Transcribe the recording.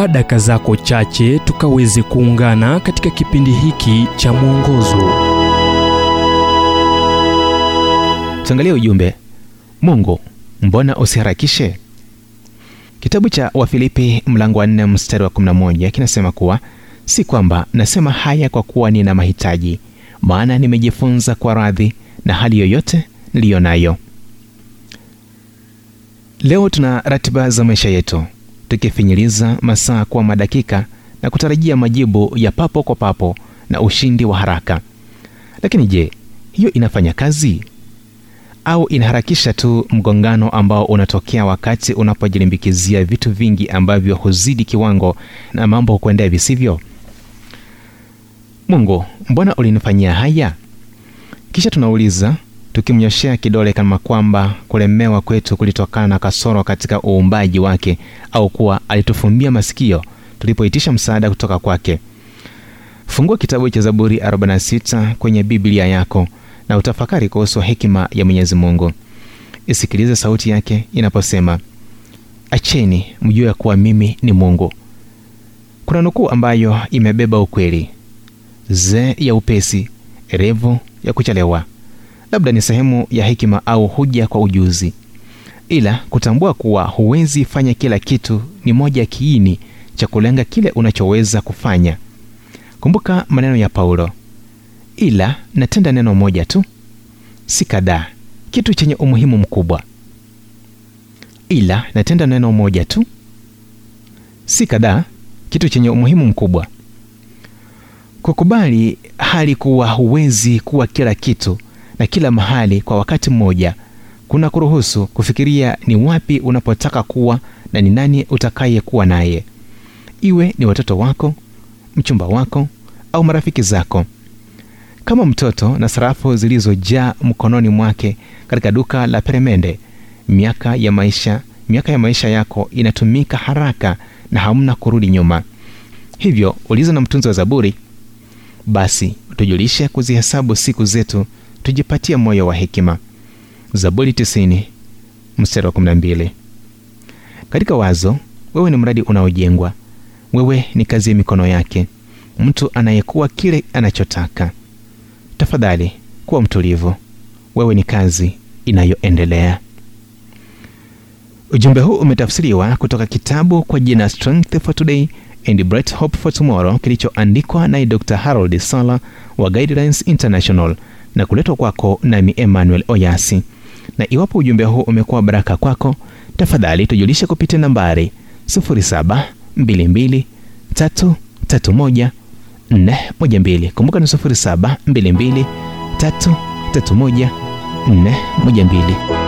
chukua daka zako chache tukaweze kuungana katika kipindi hiki cha mwongozo. Tuangalie ujumbe Mungu, mbona usiharakishe? Kitabu cha Wafilipi mlango wa 4 mstari wa 11 kinasema kuwa si kwamba nasema haya kwa kuwa nina mahitaji, maana nimejifunza kwa radhi na hali yoyote niliyo nayo. Leo tuna ratiba za maisha yetu, tukifinyiliza masaa kwa madakika na kutarajia majibu ya papo kwa papo na ushindi wa haraka. Lakini je, hiyo inafanya kazi au inaharakisha tu mgongano ambao unatokea wakati unapojilimbikizia vitu vingi ambavyo huzidi kiwango na mambo kuendea visivyo? Mungu, mbona ulinifanyia haya? Kisha tunauliza tukimnyoshea kidole kama kwamba kulemewa kwetu kulitokana na kasoro katika uumbaji wake au kuwa alitufumbia masikio tulipoitisha msaada kutoka kwake. Fungua kitabu cha Zaburi 46 kwenye Biblia yako na utafakari kuhusu hekima ya Mwenyezi Mungu. Isikilize sauti yake inaposema, acheni mjue ya kuwa mimi ni Mungu. Kuna nukuu ambayo imebeba ukweli zee ya upesi, revu ya kuchelewa. Labda ni sehemu ya hekima au huja kwa ujuzi, ila kutambua kuwa huwezi fanya kila kitu ni moja ya kiini cha kulenga kile unachoweza kufanya. Kumbuka maneno ya Paulo, ila natenda neno moja tu, si kadhaa, kitu chenye umuhimu mkubwa. Ila natenda neno moja tu, si kadhaa, kitu chenye umuhimu mkubwa. Kukubali hali kuwa huwezi kuwa kila kitu na kila mahali kwa wakati mmoja kuna kuruhusu kufikiria ni wapi unapotaka kuwa na ni nani utakayekuwa naye, iwe ni watoto wako, mchumba wako au marafiki zako. Kama mtoto na sarafu zilizojaa mkononi mwake katika duka la peremende, miaka ya maisha miaka ya maisha yako inatumika haraka na hamna kurudi nyuma. Hivyo uliza na mtunzi wa Zaburi, basi utujulishe kuzihesabu siku zetu, tujipatie moyo wa hekima. Zaburi 90 mstari wa 12. Katika wazo, wewe ni mradi unaojengwa. Wewe ni kazi ya mikono yake, mtu anayekuwa kile anachotaka. Tafadhali kuwa mtulivu, wewe ni kazi inayoendelea. Ujumbe huu umetafsiriwa kutoka kitabu kwa jina Strength for Today and Bright Hope for Tomorrow kilichoandikwa naye Dr. Harold Sala wa Guidelines International na kuletwa kwako nami Emmanuel Oyasi. Na iwapo ujumbe huu umekuwa baraka kwako, tafadhali tujulishe kupitia nambari 0722331412. Kumbuka ni 0722331412.